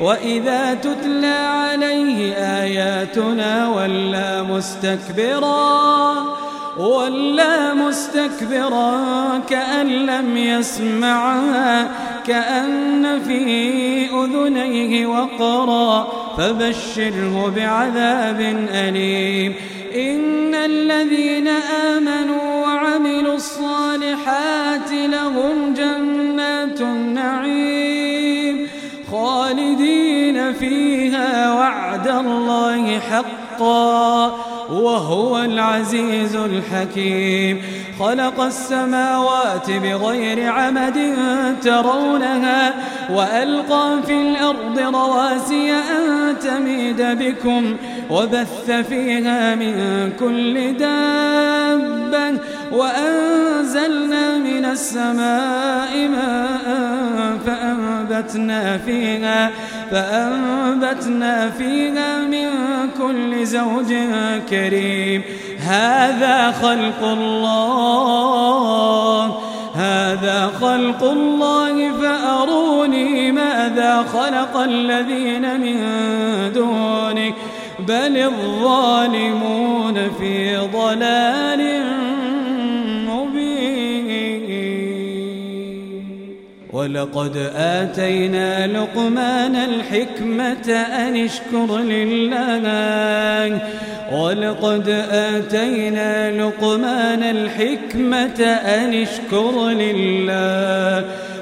وإذا تتلى عليه آياتنا ولا مستكبرا ولا مستكبرا كأن لم يسمعها كأن في أذنيه وقرا فبشره بعذاب أليم. إن الذين آمنوا حقا وهو العزيز الحكيم. خلق السماوات بغير عمد ترونها وألقى في الأرض رواسي أن تميد بكم. وبث فيها من كل دابة وأنزلنا من السماء ماء فأنبتنا فيها فأنبتنا فيها من كل زوج كريم. هذا خلق الله. هذا خلق الله فأروني ماذا خلق الذين من دونه بل الظالمون في ضلال ولقد آتينا لقمان الحكمة أن اشكر لله. ولقد آتينا لقمان الحكمة أن اشكر لله.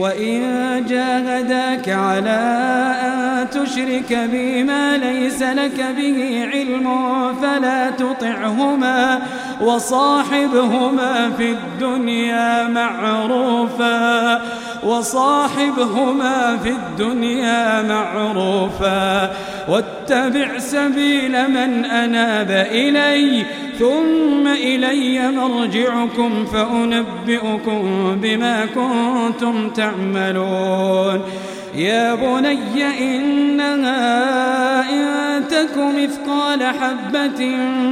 وإن جاهداك على أن تشرك بي ما ليس لك به علم فلا تطعهما وصاحبهما في الدنيا معروفا وصاحبهما في الدنيا معروفا واتبع سبيل من أناب إلي ثم إلي مرجعكم فأنبئكم بما كنتم تعملون يا بني إنها إن تك مثقال حبة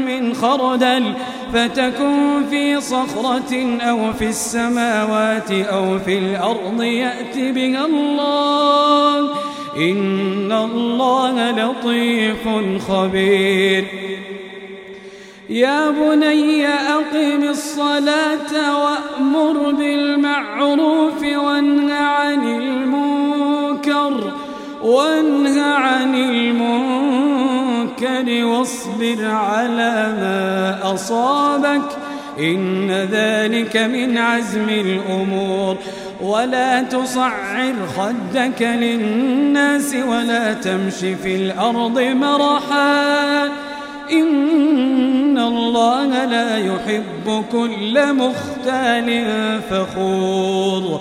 من خردل فتكن في صخرة أو في السماوات أو في الأرض يأت بها الله. إن الله لطيف خبير. يا بني أقم الصلاة وأمر بالمعروف وانه عن المنكر واصبر على ما أصابك إن ذلك من عزم الأمور. ولا تصعر خدك للناس ولا تمش في الأرض مرحاً. إن الله لا يحب كل مختال فخور.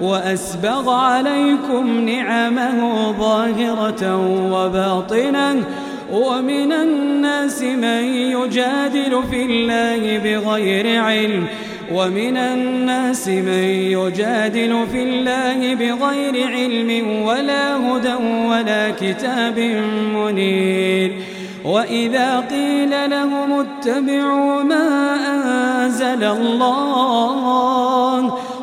وأسبغ عليكم نعمه ظاهرة وباطنة. ومن الناس من يجادل في الله بغير علم. ومن الناس من يجادل في الله بغير علم ولا هدى ولا كتاب منير. وإذا قيل لهم اتبعوا ما أنزل الله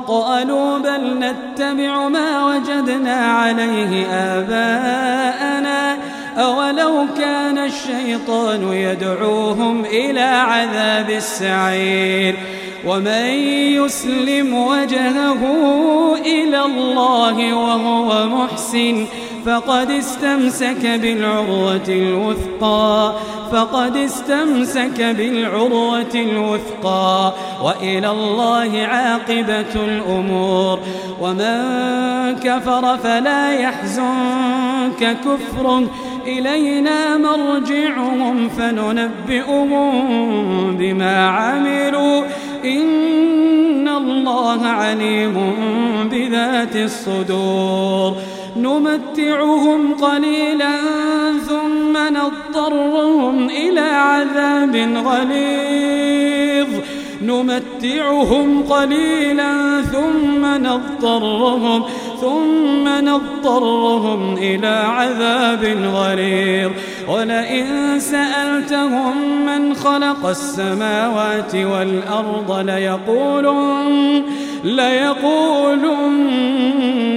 قالوا بل نتبع ما وجدنا عليه آباءنا أولو كان الشيطان يدعوهم إلى عذاب السعير ومن يسلم وجهه إلى الله وهو محسن فقد استمسك بالعروة الوثقى فقد استمسك بالعروة الوثقى وإلى الله عاقبة الأمور. ومن كفر فلا يحزنك كفر. إلينا مرجعهم فننبئهم بما عملوا. إن الله عليم بذات الصدور. نمتعهم قليلا ثم نضطرهم إلى عذاب غليظ. نمتعهم قليلا ثم نضطرهم ثم نضطرهم إلى عذاب غليظ. ولئن سألتهم من خلق السماوات والأرض ليقولن ليقولن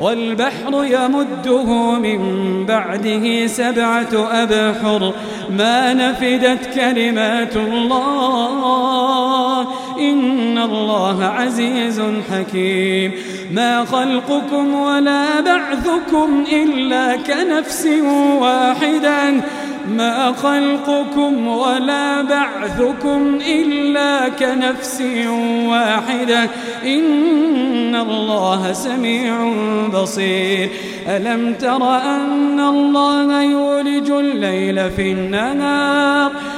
والبحر يمده من بعده سبعة أبحر. ما نفدت كلمات الله. إن الله عزيز حكيم. ما خلقكم ولا بعثكم إلا كنفس واحدة. ما خلقكم ولا بعثكم إلا كنفس واحدة. إن الله سميع بصير. ألم تر أن الله يولج الليل في النهار؟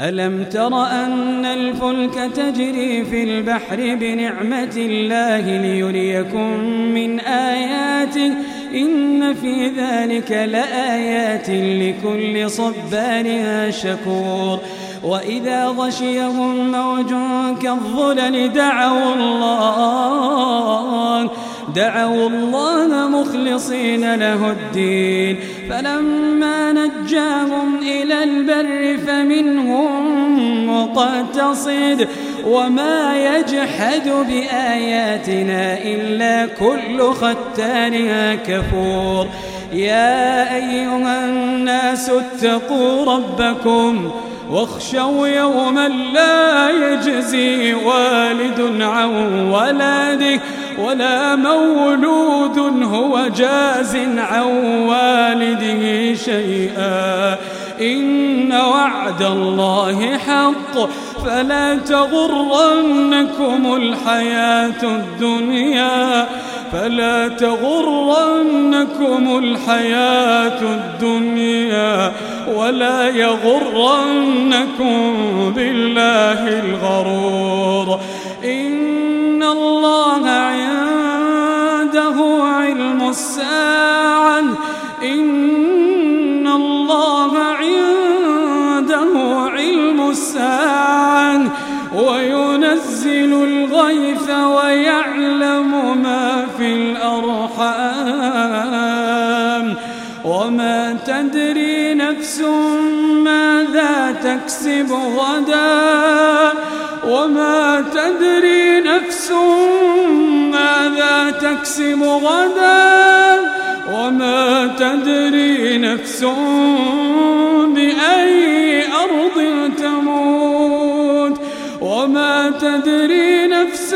ألم تر أن الفلك تجري في البحر بنعمة الله ليريكم من آياته؟ إن في ذلك لآيات لكل صبار شكور. وإذا غشيهم موج كالظلل دعوا الله دعوا الله مخلصين له الدين. فلما نجاهم إلى البر فمنهم مقتصد. وما يجحد بآياتنا إلا كل ختان كفور. يا أيها الناس اتقوا ربكم واخشوا يوما لا يجزي والد عن ولده. ولا مولود هو جاز عن والده شيئا. إن وعد الله حق. فلا تغرنكم الحياة الدنيا. فلا تغرنكم الحياة الدنيا. ولا يغرنكم بالله الغرور. إن الساعة إن الله عنده علم الساعة. وينزل الغيث ويعلم ما في الأرحام. وما تدري نفس ماذا تكسب غدا. وما تدري نفس ماذا تكسب غدا وما تدري نفس بأي أرض تموت وما تدري نفس